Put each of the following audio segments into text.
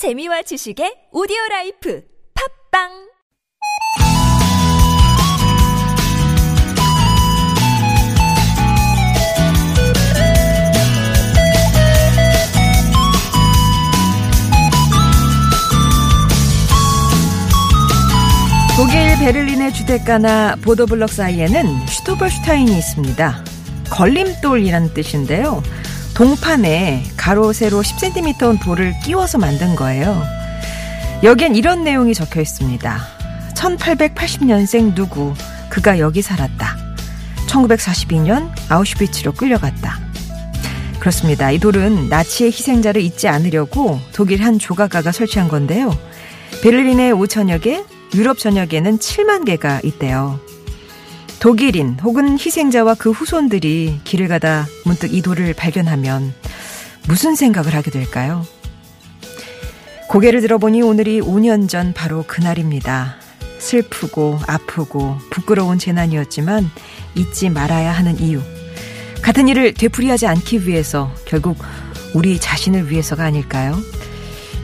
재미와 지식의 오디오 라이프 팟빵 독일 베를린의 주택가나 보도블럭 사이에는 Stolperstein이 있습니다. 걸림돌이라는 뜻인데요. 동판에 가로 세로 10cm 돌을 끼워서 만든 거예요. 여기엔 이런 내용이 적혀 있습니다. 1880년생 누구 그가 여기 살았다. 1942년 아우슈비츠로 끌려갔다. 그렇습니다. 이 돌은 나치의 희생자를 잊지 않으려고 독일 한 조각가가 설치한 건데요. 베를린의 5천여 개, 유럽 전역에는 7만 개가 있대요. 독일인 혹은 희생자와 그 후손들이 길을 가다 문득 이 돌을 발견하면 무슨 생각을 하게 될까요? 고개를 들어보니 오늘이 5년 전 바로 그날입니다. 슬프고 아프고 부끄러운 재난이었지만 잊지 말아야 하는 이유. 같은 일을 되풀이하지 않기 위해서 결국 우리 자신을 위해서가 아닐까요?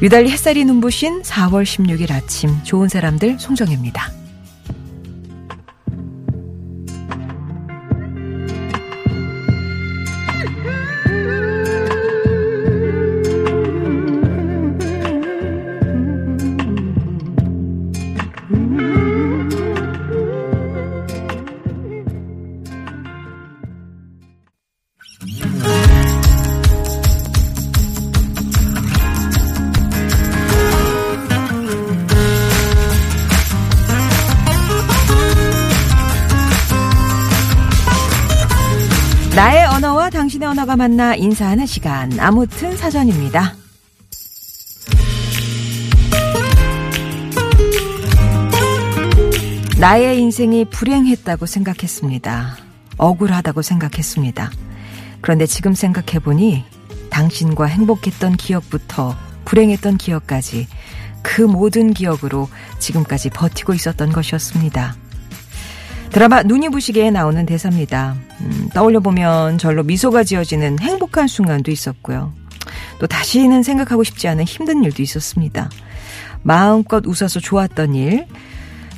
유달리 햇살이 눈부신 4월 16일 아침 좋은 사람들 송정혜입니다. 만나 인사하는 시간. 아무튼 사전입니다. 나의 인생이 불행했다고 생각했습니다. 억울하다고 생각했습니다. 그런데 지금 생각해보니 당신과 행복했던 기억부터 불행했던 기억까지 그 모든 기억으로 지금까지 버티고 있었던 것이었습니다. 드라마 눈이 부시게에 나오는 대사입니다. 음, 떠올려 보면 절로 미소가 지어지는 행복한 순간도 있었고요. 또 다시는 생각하고 싶지 않은 힘든 일도 있었습니다. 마음껏 웃어서 좋았던 일,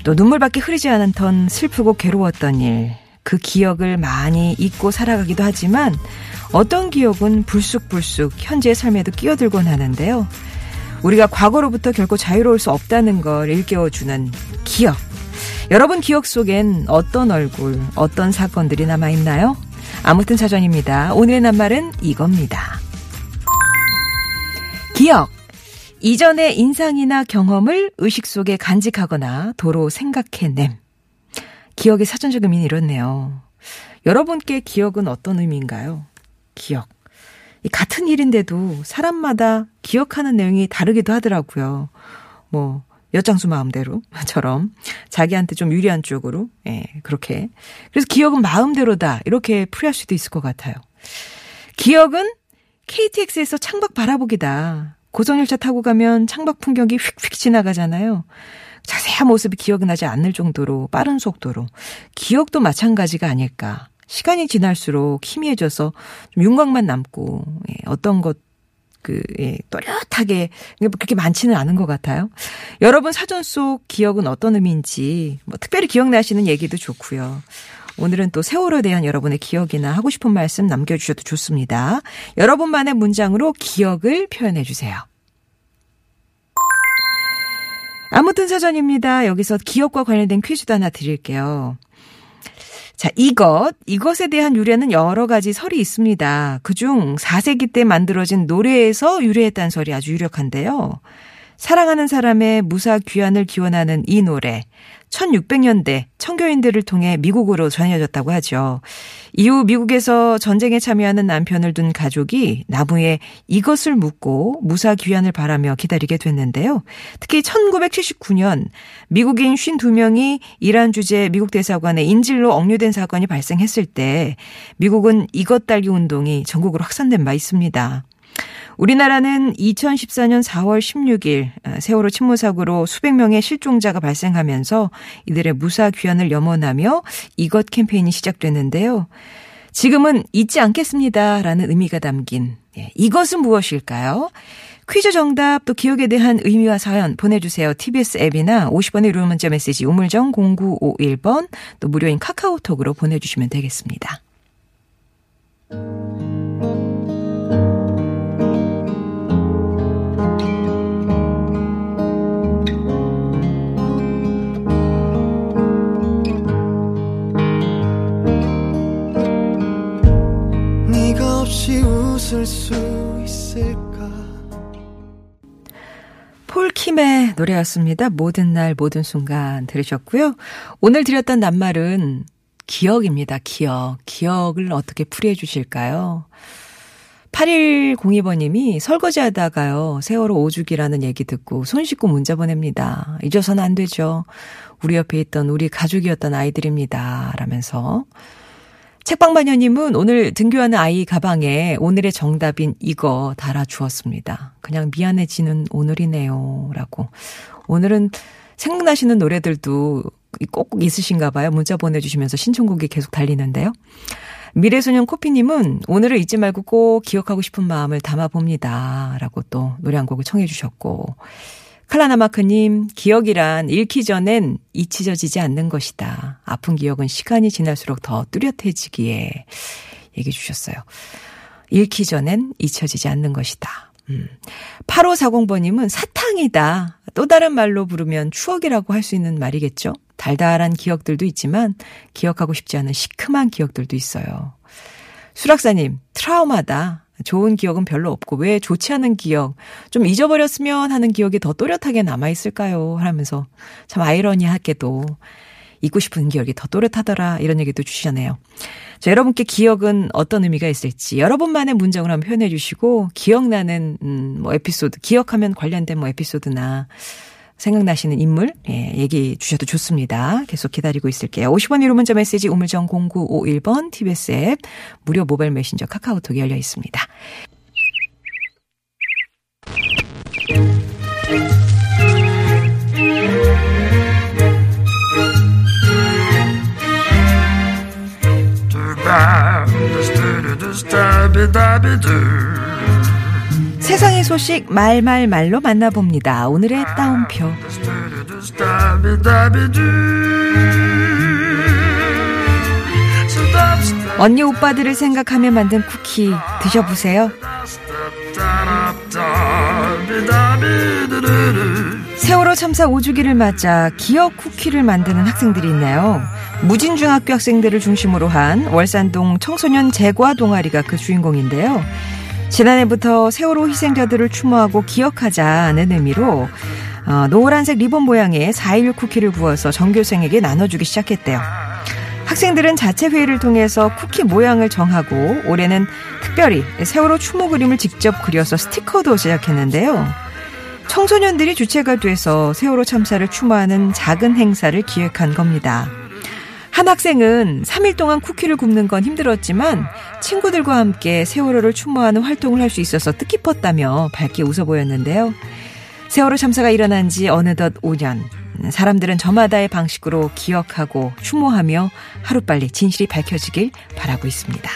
또 눈물밖에 흐르지 않았던 슬프고 괴로웠던 일, 그 기억을 많이 잊고 살아가기도 하지만 어떤 기억은 불쑥불쑥 현재의 삶에도 끼어들곤 하는데요. 우리가 과거로부터 결코 자유로울 수 없다는 걸 일깨워주는 기억. 여러분 기억 속엔 어떤 얼굴, 어떤 사건들이 남아있나요? 아무튼 사전입니다. 오늘의 낱말은 이겁니다. 기억. 이전의 인상이나 경험을 의식 속에 간직하거나 도로 생각해냄. 기억의 사전적 의미는 이렇네요. 여러분께 기억은 어떤 의미인가요? 기억. 같은 일인데도 사람마다 기억하는 내용이 다르기도 하더라고요. 뭐, 엿장수 마음대로처럼 자기한테 좀 유리한 쪽으로 예, 그렇게 그래서 기억은 마음대로다 이렇게 풀이할 수도 있을 것 같아요. 기억은 KTX에서 창밖 바라보기다. 고속열차 타고 가면 창밖 풍경이 휙휙 지나가잖아요. 자세한 모습이 기억이 나지 않을 정도로 빠른 속도로 기억도 마찬가지가 아닐까. 시간이 지날수록 희미해져서 좀 윤곽만 남고 예, 어떤 것 그, 예, 또렷하게, 그렇게 많지는 않은 것 같아요. 여러분 사전 속 기억은 어떤 의미인지, 뭐, 특별히 기억나시는 얘기도 좋고요. 오늘은 또 세월호에 대한 여러분의 기억이나 하고 싶은 말씀 남겨주셔도 좋습니다. 여러분만의 문장으로 기억을 표현해 주세요. 아무튼 사전입니다. 여기서 기억과 관련된 퀴즈도 하나 드릴게요. 자, 이것, 이것에 대한 유래는 여러 가지 설이 있습니다. 그중 4세기 때 만들어진 노래에서 유래했다는 설이 아주 유력한데요. 사랑하는 사람의 무사 귀환을 기원하는 이 노래. 1600년대 청교인들을 통해 미국으로 전해졌다고 하죠. 이후 미국에서 전쟁에 참여하는 남편을 둔 가족이 나무에 이것을 묻고 무사 귀환을 바라며 기다리게 됐는데요. 특히 1979년 미국인 52명이 이란 주재 미국 대사관에 인질로 억류된 사건이 발생했을 때 미국은 이것 달기 운동이 전국으로 확산된 바 있습니다. 우리나라는 2014년 4월 16일 세월호 침몰 사고로 수백 명의 실종자가 발생하면서 이들의 무사 귀환을 염원하며 이것 캠페인이 시작됐는데요. 지금은 잊지 않겠습니다라는 의미가 담긴 예, 이것은 무엇일까요? 퀴즈 정답 또 기억에 대한 의미와 사연 보내주세요. TBS 앱이나 50원의 유료 문자 메시지 우물정 0951번 또 무료인 카카오톡으로 보내주시면 되겠습니다. 없이 웃을 수 있을까 폴킴의 노래였습니다. 모든 날 모든 순간 들으셨고요. 오늘 드렸던 낱말은 기억입니다. 기억. 기억을 어떻게 풀이해 주실까요? 8102번님이 설거지 하다가요, 세월호 오죽이라는 얘기 듣고 손 씻고 문자 보냅니다. 잊어서는 안 되죠. 우리 옆에 있던 우리 가족이었던 아이들입니다. 라면서. 책방마녀님은 오늘 등교하는 아이 가방에 오늘의 정답인 이거 달아주었습니다. 그냥 미안해지는 오늘이네요. 라고. 오늘은 생각나시는 노래들도 꼭 있으신가 봐요. 문자 보내주시면서 신청곡이 계속 달리는데요. 미래소년 코피님은 오늘을 잊지 말고 꼭 기억하고 싶은 마음을 담아봅니다. 라고 또 노래 한 곡을 청해 주셨고. 칼라나마크님, 기억이란 잃기 전엔 잊혀지지 않는 것이다. 아픈 기억은 시간이 지날수록 더 뚜렷해지기에 얘기해 주셨어요. 잃기 전엔 잊혀지지 않는 것이다. 음. 8540번님은 사탕이다. 또 다른 말로 부르면 추억이라고 할 수 있는 말이겠죠? 달달한 기억들도 있지만 기억하고 싶지 않은 시큼한 기억들도 있어요. 수락사님, 트라우마다. 좋은 기억은 별로 없고 왜 좋지 않은 기억, 좀 잊어버렸으면 하는 기억이 더 또렷하게 남아있을까요? 하면서 참 아이러니하게도 잊고 싶은 기억이 더 또렷하더라 이런 얘기도 주시네요. 자, 여러분께 기억은 어떤 의미가 있을지 여러분만의 문장으로 한번 표현해 주시고 기억나는 음, 뭐 에피소드, 기억하면 관련된 뭐 에피소드나 생각나시는 인물 예, 얘기 주셔도 좋습니다. 계속 기다리고 있을게요. 50원 1호 문자 메시지 우물정 0951번 TBS 앱 무료 모바일 메신저 카카오톡이 열려 있습니다. 세상의 소식 말말말로 만나봅니다. 오늘의 따옴표. 언니 오빠들을 생각하며 만든 쿠키 드셔보세요. 세월호 참사 5주기를 맞아 기억 쿠키를 만드는 학생들이 있네요. 무진중학교 학생들을 중심으로 한 월산동 청소년 재과 동아리가 그 주인공인데요. 지난해부터 세월호 희생자들을 추모하고 기억하자는 의미로 어, 노란색 리본 모양의 4.16 쿠키를 구워서 전교생에게 나눠주기 시작했대요. 학생들은 자체 회의를 통해서 쿠키 모양을 정하고 올해는 특별히 세월호 추모 그림을 직접 그려서 스티커도 제작했는데요. 청소년들이 주체가 돼서 세월호 참사를 추모하는 작은 행사를 기획한 겁니다. 한 학생은 3일 동안 쿠키를 굽는 건 힘들었지만 친구들과 함께 세월호를 추모하는 활동을 할 수 있어서 뜻깊었다며 밝게 웃어 보였는데요. 세월호 참사가 일어난 지 어느덧 5년. 사람들은 저마다의 방식으로 기억하고 추모하며 하루빨리 진실이 밝혀지길 바라고 있습니다.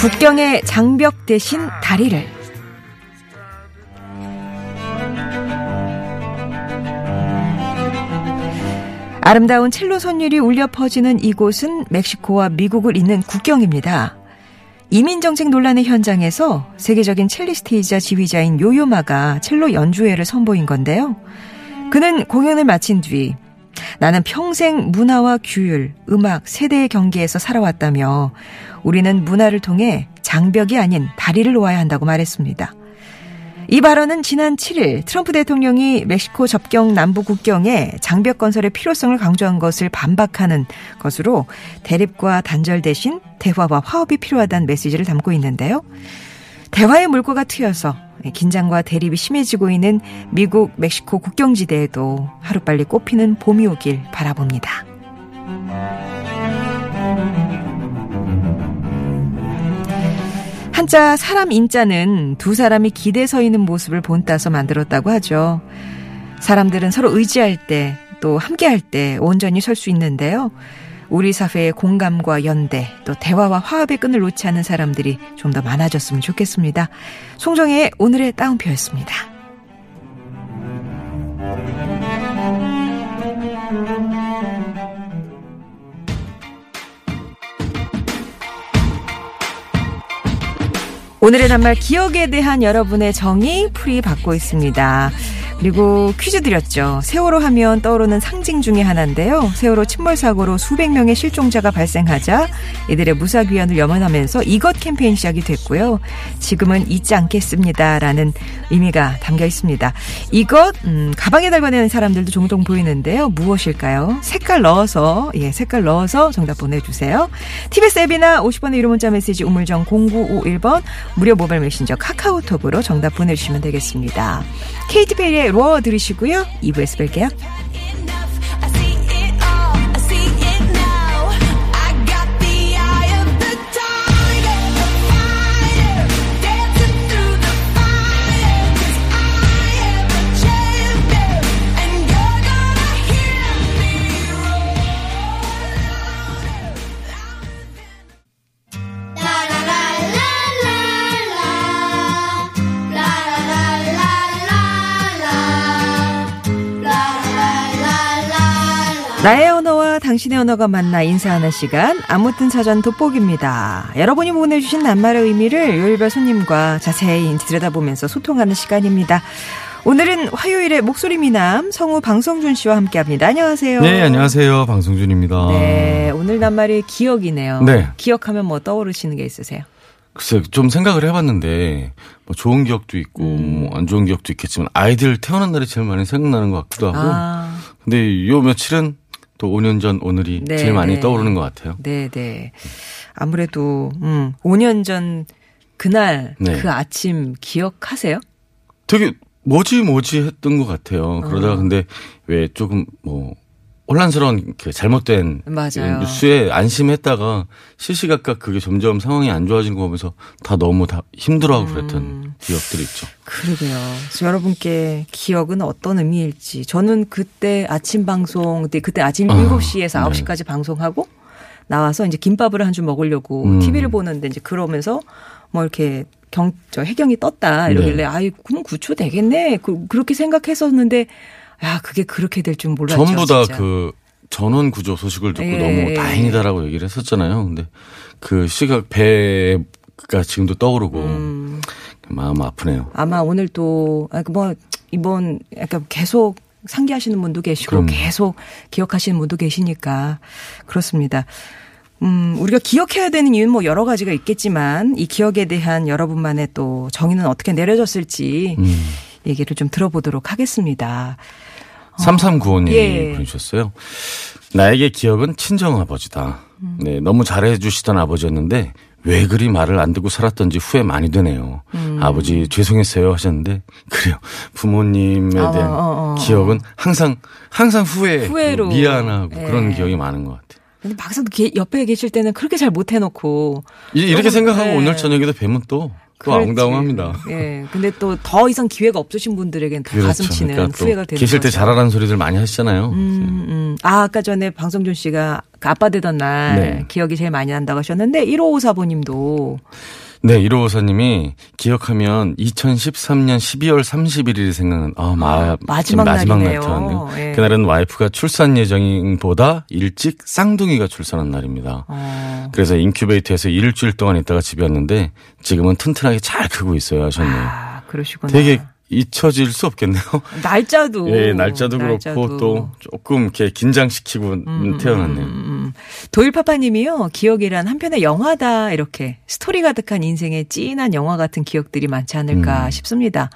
국경의 장벽 대신 다리를 아름다운 첼로 선율이 울려 퍼지는 이곳은 멕시코와 미국을 잇는 국경입니다. 이민정책 논란의 현장에서 세계적인 첼리스트이자 지휘자인 요요마가 첼로 연주회를 선보인 건데요. 그는 공연을 마친 뒤 나는 평생 문화와 규율, 음악, 세대의 경계에서 살아왔다며 우리는 문화를 통해 장벽이 아닌 다리를 놓아야 한다고 말했습니다. 이 발언은 지난 7일 트럼프 대통령이 멕시코 접경 남부 국경에 장벽 건설의 필요성을 강조한 것을 반박하는 것으로 대립과 단절 대신 대화와 화합이 필요하다는 메시지를 담고 있는데요. 대화의 물꼬가 트여서 긴장과 대립이 심해지고 있는 미국 멕시코 국경지대에도 하루빨리 꽃피는 봄이 오길 바라봅니다. 한자 사람 인자는 두 사람이 기대 서 있는 모습을 본따서 만들었다고 하죠. 사람들은 서로 의지할 때 또 함께할 때 온전히 설 수 있는데요. 우리 사회의 공감과 연대, 또 대화와 화합의 끈을 놓지 않는 사람들이 좀 더 많아졌으면 좋겠습니다. 송정혜의 오늘의 따옴표였습니다. 오늘의 낱말 기억에 대한 여러분의 정의 풀이 받고 있습니다. 그리고 퀴즈 드렸죠. 세월호 하면 떠오르는 상징 중의 하나인데요. 세월호 침몰 사고로 수백 명의 실종자가 발생하자 이들의 무사 귀환을 염원하면서 이것 캠페인 시작이 됐고요. 지금은 잊지 않겠습니다라는 의미가 담겨 있습니다. 이것 음, 가방에 달아내는 사람들도 종종 보이는데요. 무엇일까요? 색깔 넣어서 예, 색깔 넣어서 정답 보내주세요. TBS 앱이나 50번의 유료 문자 메시지 우물정 0951번 무료 모바일 메신저 카카오톡으로 정답 보내주시면 되겠습니다. 페리의 로어 들으시고요. 2부에서 뵐게요. 나의 언어와 당신의 언어가 만나 인사하는 시간 아무튼 사전 돋보기입니다. 여러분이 보내주신 낱말의 의미를 요일별 손님과 자세히 들여다보면서 소통하는 시간입니다. 오늘은 화요일에 목소리 미남 성우 방성준 씨와 함께합니다. 안녕하세요. 네, 안녕하세요. 방송준입니다. 네, 오늘 낱말이 기억이네요. 네. 기억하면 뭐 떠오르시는 게 있으세요? 글쎄, 좀 생각을 해봤는데, 뭐 좋은 기억도 있고, 음. 뭐안 좋은 기억도 있겠지만, 아이들 태어난 날이 제일 많이 생각나는 것 같기도 하고, 아, 근데 요 며칠은 또 5년 전 오늘이 네, 제일 많이 네. 떠오르는 것 같아요. 네, 네. 아무래도 음, 5년 전 그날 네. 그 아침 기억하세요? 되게 뭐지 뭐지 했던 것 같아요. 어. 그러다가 근데 왜 조금 뭐, 혼란스러운 그 잘못된 맞아요. 뉴스에 안심했다가 시시각각 그게 점점 상황이 안 좋아진 거 보면서 다 너무 다 힘들어하고 음. 그랬던 기억들이 있죠. 그러게요. 여러분께 기억은 어떤 의미일지. 저는 그때 아침 방송, 그때, 그때 아침 아, 7시에서 네. 9시까지 방송하고 나와서 이제 김밥을 한 줄 먹으려고 음. TV를 보는데 이제 그러면서 뭐 이렇게 경, 저 해경이 떴다 이러길래 네. 아이, 그럼 구초 되겠네. 그, 그렇게 생각했었는데 야, 그게 그렇게 될 줄 몰랐죠. 전부 다. 그 전원 구조 소식을 듣고 예. 너무 다행이다라고 얘기를 했었잖아요. 근데 그 시각 배가 지금도 떠오르고 음. 마음 아프네요. 아마 오늘 또, 아, 그뭐 이번 약간 계속 상기하시는 분도 계시고 그럼요. 계속 기억하시는 분도 계시니까 그렇습니다. 음, 우리가 기억해야 되는 이유는 뭐 여러 가지가 있겠지만 이 기억에 대한 여러분만의 또 정의는 어떻게 내려졌을지 음. 얘기를 좀 들어보도록 하겠습니다. 3395님이 예. 보내주셨어요. 나에게 기억은 친정아버지다. 음. 네, 너무 잘해주시던 아버지였는데 왜 그리 말을 안 듣고 살았던지 후회 많이 되네요. 음. 아버지 죄송했어요 하셨는데 그래요. 부모님에 어, 대한 어, 어, 어. 기억은 항상 항상 후회, 후회로. 미안하고 예. 그런 기억이 많은 것 같아요. 근데 막상 게- 옆에 계실 때는 그렇게 잘 못 해놓고 이- 이렇게 생각하고 예. 오늘 저녁에도 뵈면 또, 또 그렇지. 앙당합니다. 예. 근데 또 더 이상 기회가 없으신 분들에겐 더 가슴 치는 그러니까 또 후회가 되는 계실 때 거죠. 잘하라는 소리들 많이 하시잖아요. 음, 음. 아, 아까 전에 방성준 씨가 그 아빠 되던 날 네. 기억이 제일 많이 난다고 하셨는데 1554번님도 네, 1호사님이 기억하면 2013년 12월 31일이 생각난, 아, 마, 마지막 마지막 날이네요. 예. 그날은 와이프가 출산 예정보다 일찍 쌍둥이가 출산한 날입니다. 어. 그래서 인큐베이터에서 일주일 동안 있다가 집에 왔는데 지금은 튼튼하게 잘 크고 있어요 하셨네요. 아, 그러시구나. 되게 잊혀질 수 없겠네요. 날짜도 예, 날짜도 그렇고 날짜도. 또 조금 이렇게 긴장시키고 태어났네요. 음, 도일파파님이요 기억이란 한편의 영화다 이렇게 스토리 가득한 인생의 찐한 영화 같은 기억들이 많지 않을까 음. 싶습니다.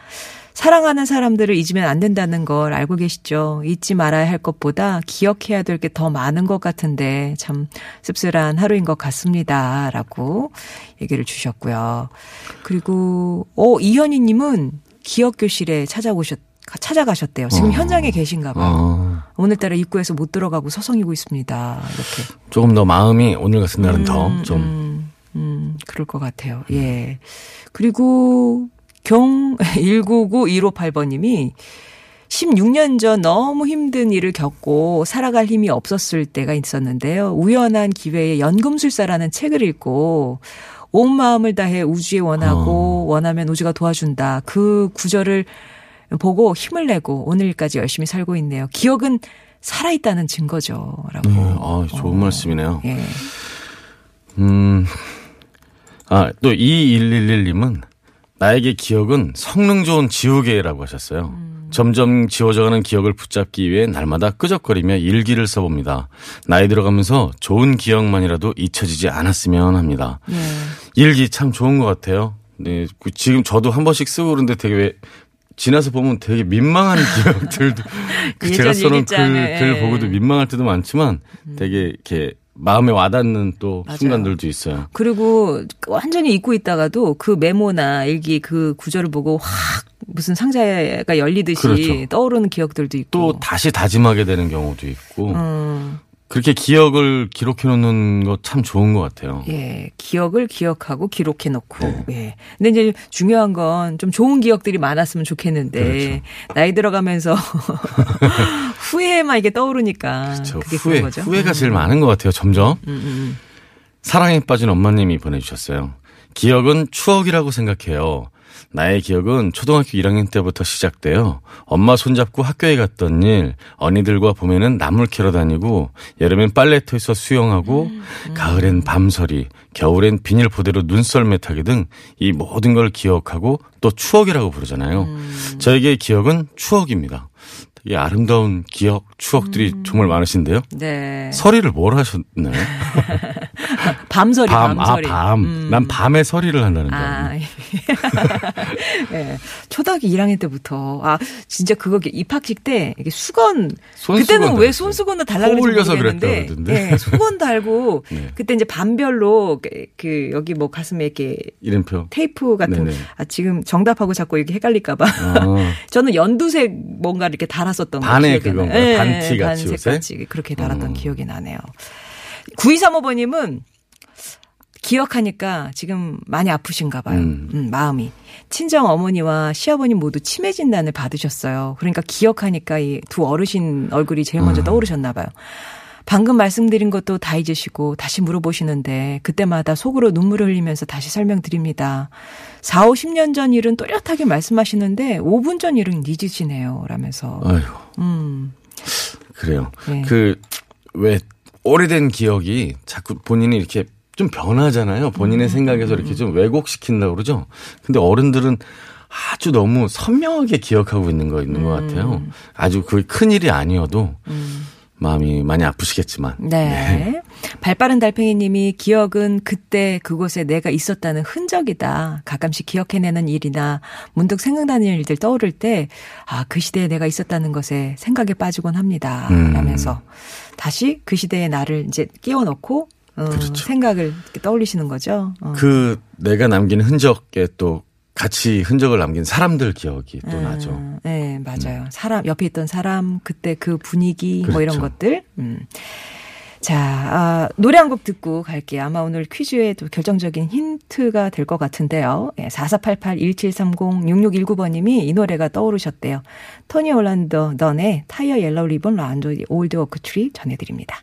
사랑하는 사람들을 잊으면 안 된다는 걸 알고 계시죠? 잊지 말아야 할 것보다 기억해야 될 게 더 많은 것 같은데 참 씁쓸한 하루인 것 같습니다. 라고 얘기를 주셨고요. 그리고, 어, 이현희 님은 기억 교실에 찾아오셨, 찾아가셨대요. 지금 어. 현장에 계신가 봐요. 어, 오늘따라 입구에서 못 들어가고 서성이고 있습니다. 이렇게. 조금 더 마음이 오늘 같은 날은 더좀 음, 음, 그럴 것 같아요. 예. 그리고 경 199158번 님이 16년 전 너무 힘든 일을 겪고 살아갈 힘이 없었을 때가 있었는데요. 우연한 기회에 연금술사라는 책을 읽고 온 마음을 다해 우주에 원하고 원하면 우주가 도와준다. 그 구절을 보고 힘을 내고 오늘까지 열심히 살고 있네요. 기억은 살아있다는 증거죠. 라고. 음, 아, 좋은 말씀이네요. 예. 음, 아, 또 2111님은 나에게 기억은 성능 좋은 지우개라고 하셨어요. 점점 지워져가는 기억을 붙잡기 위해 날마다 끄적거리며 일기를 써봅니다. 나이 들어가면서 좋은 기억만이라도 잊혀지지 않았으면 합니다. 예. 일기 참 좋은 것 같아요. 네, 그 지금 저도 한 번씩 쓰고 그러는데 되게 왜 지나서 보면 되게 민망한 기억들도 그 제가 써놓은 일기장을, 글, 글 예. 보고도 민망할 때도 많지만 되게 이렇게 마음에 와닿는 또 맞아요. 순간들도 있어요. 그리고 완전히 잊고 있다가도 그 메모나 일기 그 구절을 보고 확 무슨 상자가 열리듯이 그렇죠. 떠오르는 기억들도 있고. 또 다시 다짐하게 되는 경우도 있고 음, 그렇게 기억을 기록해 놓는 거 참 좋은 것 같아요. 예, 기억을 기억하고 기록해 놓고. 네. 예. 근데 이제 중요한 건 좀 좋은 기억들이 많았으면 좋겠는데 그렇죠. 나이 들어가면서 후회만 이게 떠오르니까 저 그게 후회, 거죠. 후회가 음, 제일 많은 것 같아요. 점점 음, 음. 사랑에 빠진 엄마님이 보내주셨어요. 기억은 추억이라고 생각해요. 나의 기억은 초등학교 1학년 때부터 시작돼요. 엄마 손잡고 학교에 갔던 일, 언니들과 봄에는 나물 캐러 다니고, 여름엔 빨래터에서 수영하고, 가을엔 밤서리, 겨울엔 비닐 보대로 눈썰매 타기 등 이 모든 걸 기억하고 또 추억이라고 부르잖아요. 저에게 기억은 추억입니다. 되게 아름다운 기억, 추억들이 정말 많으신데요. 네. 서리를 뭘 하셨나요? 밤설이 밤, 아, 밤설이. 밤. 음. 난 밤에 서리를 한다는 줄 아. 예. 초등학교 1학년 때부터 아 진짜 그거 입학식 때 이게 수건 손수건 그때는 왜. 손수건을 달라 코 그랬는지 모르겠는데 그랬다 그러던데. 예, 수건 달고 네. 그때 이제 반별로 그, 그 여기 뭐 가슴에 이렇게 이름표. 테이프 같은 네네. 아 지금 정답하고 자꾸 이렇게 헷갈릴까봐 어. 저는 연두색 뭔가 이렇게 달 았었던 거 반에 나요. 그건가요? 반티 같이 반색 옷에? 같이 그렇게 달았던 음. 기억이 나네요. 9235번님은 기억하니까 지금 많이 아프신가 봐요. 음. 음, 마음이. 친정 어머니와 시아버님 모두 치매 진단을 받으셨어요. 그러니까 기억하니까 이 두 어르신 얼굴이 제일 먼저 음. 떠오르셨나 봐요. 방금 말씀드린 것도 다 잊으시고 다시 물어보시는데 그때마다 속으로 눈물을 흘리면서 다시 설명드립니다. 4, 50년 전 일은 또렷하게 말씀하시는데 5분 전 일은 잊으시네요. 라면서. 아이고, 음. 그래요. 네. 그, 왜, 오래된 기억이 자꾸 본인이 이렇게 좀 변하잖아요. 음, 본인의 생각에서 이렇게 좀 왜곡시킨다고 그러죠. 근데 어른들은 아주 너무 선명하게 기억하고 있는 거 있는 것 같아요. 아주 그 큰 일이 아니어도 마음이 많이 아프시겠지만. 네. 발빠른 달팽이님이 기억은 그때 그곳에 내가 있었다는 흔적이다. 가끔씩 기억해내는 일이나 문득 생각나는 일들 떠오를 때, 아, 그 시대에 내가 있었다는 것에 생각에 빠지곤 합니다. 음. 라면서 다시 그 시대의 나를 이제 끼워 넣고, 어, 생각을 이렇게 떠올리시는 거죠. 어. 그 내가 남긴 흔적에 또 같이 흔적을 남긴 사람들 기억이 또 나죠. 음, 네, 맞아요. 사람, 옆에 있던 사람, 그때 그 분위기, 뭐 이런 그렇죠. 것들. 음. 자, 아, 노래 한 곡 듣고 갈게요. 아마 오늘 퀴즈에 또 결정적인 힌트가 될 것 같은데요. 예, 4488-1730-6619번님이 이 노래가 떠오르셨대요. 토니 올란더 넌의 타이어 옐로우 리본 라운드 올드 워크 트리 전해드립니다.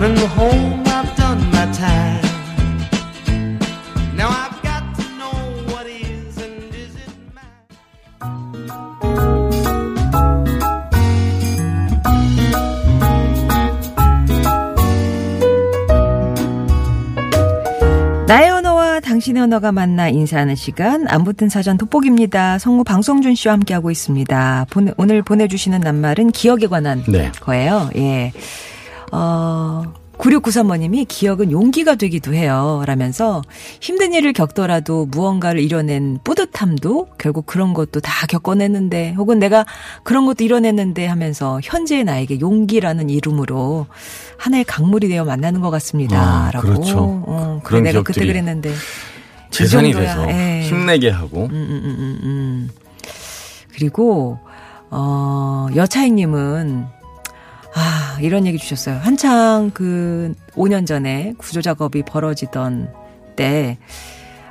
Coming home, I've done my time. Now I've got to know what is and isn't mine. 나의 언어와 당신의 언어가 만나 인사하는 시간 안 붙은 사전 돋보기입니다. 성우 방송준 씨와 함께하고 있습니다. 보내- 오늘 보내주시는 낱말은 기억에 관한 네. 거예요. 예. 어, 9693번님이 기억은 용기가 되기도 해요. 라면서 힘든 일을 겪더라도 무언가를 이뤄낸 뿌듯함도 결국 그런 것도 다 겪어냈는데 혹은 내가 그런 것도 이뤄냈는데 하면서 현재의 나에게 용기라는 이름으로 하나의 강물이 되어 만나는 것 같습니다. 아, 라고. 그렇죠. 어, 그래 내가 그때 그랬는데. 재산이. 돼서 예. 힘내게 하고 음, 음, 음, 음, 음. 그리고, 어, 여차행님은, 아, 이런 얘기 주셨어요. 한창 그 5년 전에 구조 작업이 벌어지던 때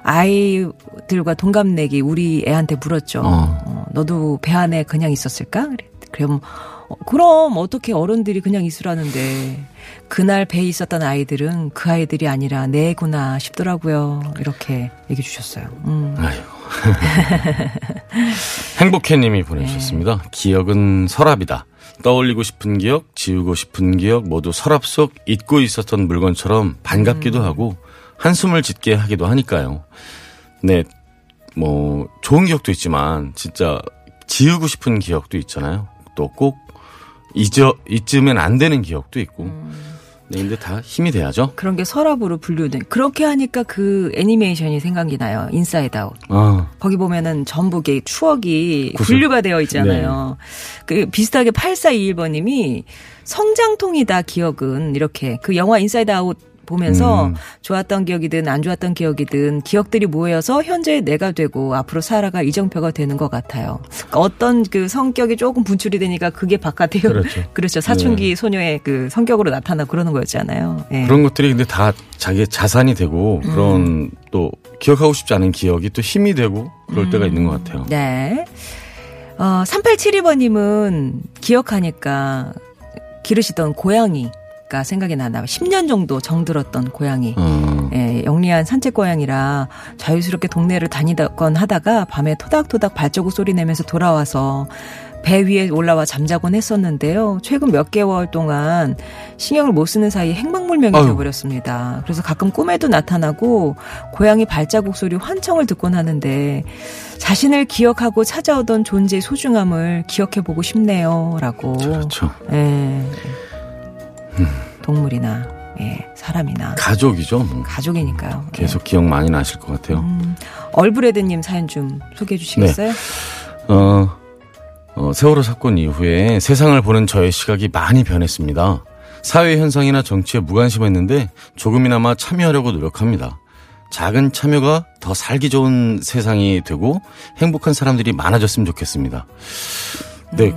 아이들과 동갑내기 우리 애한테 물었죠. 어. 어, 너도 배 안에 그냥 있었을까? 그래. 그럼 어, 그럼 어떻게 어른들이 그냥 있으라는데 그날 배에 있었던 아이들은 그 아이들이 아니라 내구나 싶더라고요. 이렇게 얘기해 주셨어요. 음. 아이고. 행복해님이 보내주셨습니다. 네. 기억은 서랍이다. 떠올리고 싶은 기억, 지우고 싶은 기억 모두 서랍 속 잊고 있었던 물건처럼 반갑기도 음. 하고 한숨을 짓게 하기도 하니까요. 네, 뭐 좋은 기억도 있지만 진짜 지우고 싶은 기억도 있잖아요. 또 꼭 잊어 잊으면 안 되는 기억도 있고. 음. 네, 근데 다 힘이 돼야죠. 그런 게 서랍으로 분류된 그렇게 하니까 그 애니메이션이 생각이 나요. Inside Out. 아, 거기 보면은 전부 게 추억이 구슬. 분류가 되어 있잖아요. 그 비슷하게 8421번님이 성장통이다 기억은 이렇게 그 영화 Inside Out 보면서 음. 좋았던 기억이든 안 좋았던 기억이든 기억들이 모여서 현재의 내가 되고 앞으로 살아갈 이정표가 되는 것 같아요. 그러니까 어떤 그 성격이 조금 분출이 되니까 그게 바깥에 그렇죠. 그렇죠. 사춘기 소녀의 그 성격으로 나타나고 그러는 거였잖아요. 예. 그런 것들이 근데 다 자기의 자산이 되고 음. 그런 또 기억하고 싶지 않은 기억이 또 힘이 되고 그럴 때가 있는 것 같아요. 네. 어, 3872번님은 기억하니까 기르시던 고양이 가 생각이 나나 봐요. 10년 정도 정들었던 고양이. 어, 예, 영리한 산책 고양이라 자유스럽게 동네를 다니던 하다가 밤에 토닥토닥 발자국 소리 내면서 돌아와서 배 위에 올라와 잠자곤 했었는데요. 최근 몇 개월 동안 신경을 못 쓰는 사이에 행방불명이 아유. 되어버렸습니다. 그래서 가끔 꿈에도 나타나고 고양이 발자국 소리 환청을 듣곤 하는데 자신을 기억하고 찾아오던 존재의 소중함을 기억해보고 싶네요. 라고. 그렇죠. 예. 동물이나, 예, 사람이나. 가족이죠. 뭐. 가족이니까요. 계속 기억 많이 나실 것 같아요. 음, 얼브레드님 사연 좀 소개해 주시겠어요? 어, 어, 세월호 사건 이후에 세상을 보는 저의 시각이 많이 변했습니다. 사회 현상이나 정치에 무관심했는데 조금이나마 참여하려고 노력합니다. 작은 참여가 더 살기 좋은 세상이 되고 행복한 사람들이 많아졌으면 좋겠습니다. 네,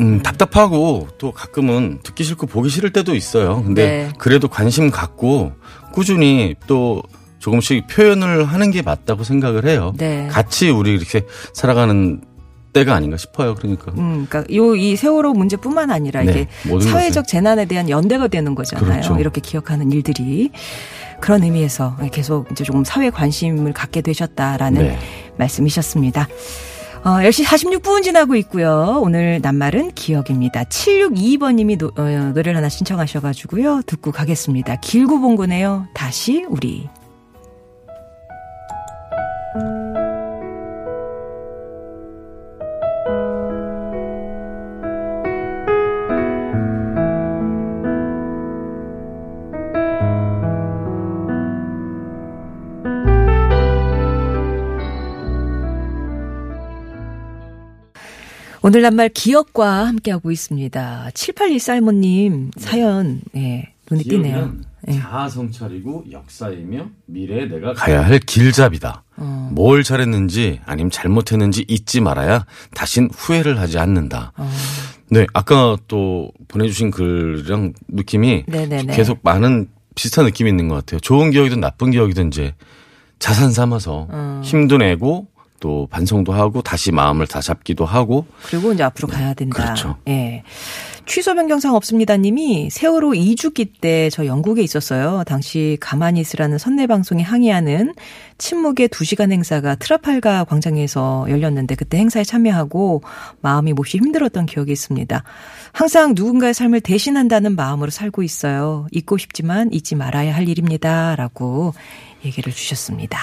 음, 답답하고 또 가끔은 듣기 싫고 보기 싫을 때도 있어요. 근데 네. 그래도 관심 갖고 꾸준히 또 조금씩 표현을 하는 게 맞다고 생각을 해요. 네. 같이 우리 이렇게 살아가는 때가 아닌가 싶어요. 그러니까. 음, 그러니까 요 이 세월호 문제뿐만 아니라 네, 이게 사회적 재난에 대한 연대가 되는 거잖아요. 그렇죠. 이렇게 기억하는 일들이 그런 의미에서 계속 이제 조금 사회 관심을 갖게 되셨다라는 네. 말씀이셨습니다. 어, 10시 46분 지나고 있고요. 오늘 낱말은 기억입니다. 762번님이 노, 어, 노래를 하나 신청하셔가지고요. 듣고 가겠습니다. 길고 본 거네요. 다시 우리. 오늘 낱말 기억과 함께하고 있습니다. 7814할머님 사연, 예, 눈에 띄네요. 예. 자아 성찰이고 역사이며 미래에 내가 가야 할 길잡이다. 어. 뭘 잘했는지 아니면 잘못했는지 잊지 말아야 다신 후회를 하지 않는다. 어. 네, 아까 또 보내주신 글이랑 느낌이 네네네. 계속 많은 비슷한 느낌이 있는 것 같아요. 좋은 기억이든 나쁜 기억이든 이제 자산 삼아서 어. 힘도 내고 또 반성도 하고 다시 마음을 다잡기도 하고 그리고 이제 앞으로 가야 된다. 그렇죠. 예. 취소 변경상 없습니다 님이 세월호 2주기 때 저 영국에 있었어요. 당시 가만히 있으라는 선내 방송에 항의하는 침묵의 2시간 행사가 트라팔가 광장에서 열렸는데 그때 행사에 참여하고 마음이 몹시 힘들었던 기억이 있습니다. 항상 누군가의 삶을 대신한다는 마음으로 살고 있어요. 잊고 싶지만 잊지 말아야 할 일입니다. 라고 얘기를 주셨습니다.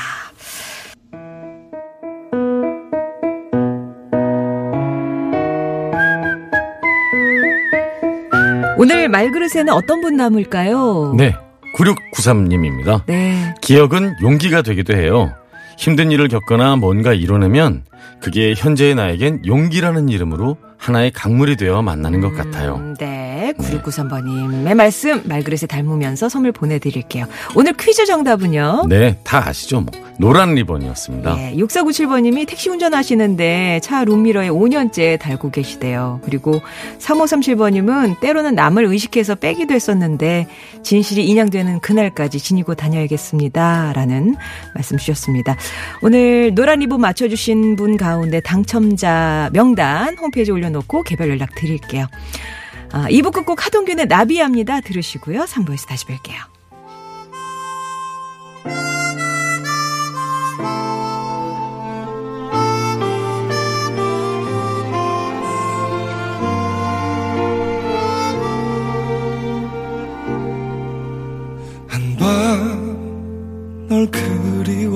오늘 말그릇에는 어떤 분 남을까요? 네 9693님입니다. 네. 기억은 용기가 되기도 해요. 힘든 일을 겪거나 뭔가 이뤄내면 그게 현재의 나에겐 용기라는 이름으로 하나의 강물이 되어 만나는 것 같아요. 음, 네. 네, 9693번님의 말씀 말그릇에 담으면서 선물 보내드릴게요. 오늘 퀴즈 정답은요? 네, 다 아시죠? 뭐. 노란 리본이었습니다. 네, 6497번님이 택시 운전하시는데 차 룸미러에 5년째 달고 계시대요. 그리고 3537번님은 때로는 남을 의식해서 빼기도 했었는데 진실이 인양되는 그날까지 지니고 다녀야겠습니다. 라는 말씀 주셨습니다. 오늘 노란 리본 맞춰주신 분 가운데 당첨자 명단 홈페이지에 올려놓고 개별 연락 드릴게요. 아, 2부 끝곡 하동균의 나비합니다. 들으시고요. 3부에서 다시 뵐게요. 널 그리워하다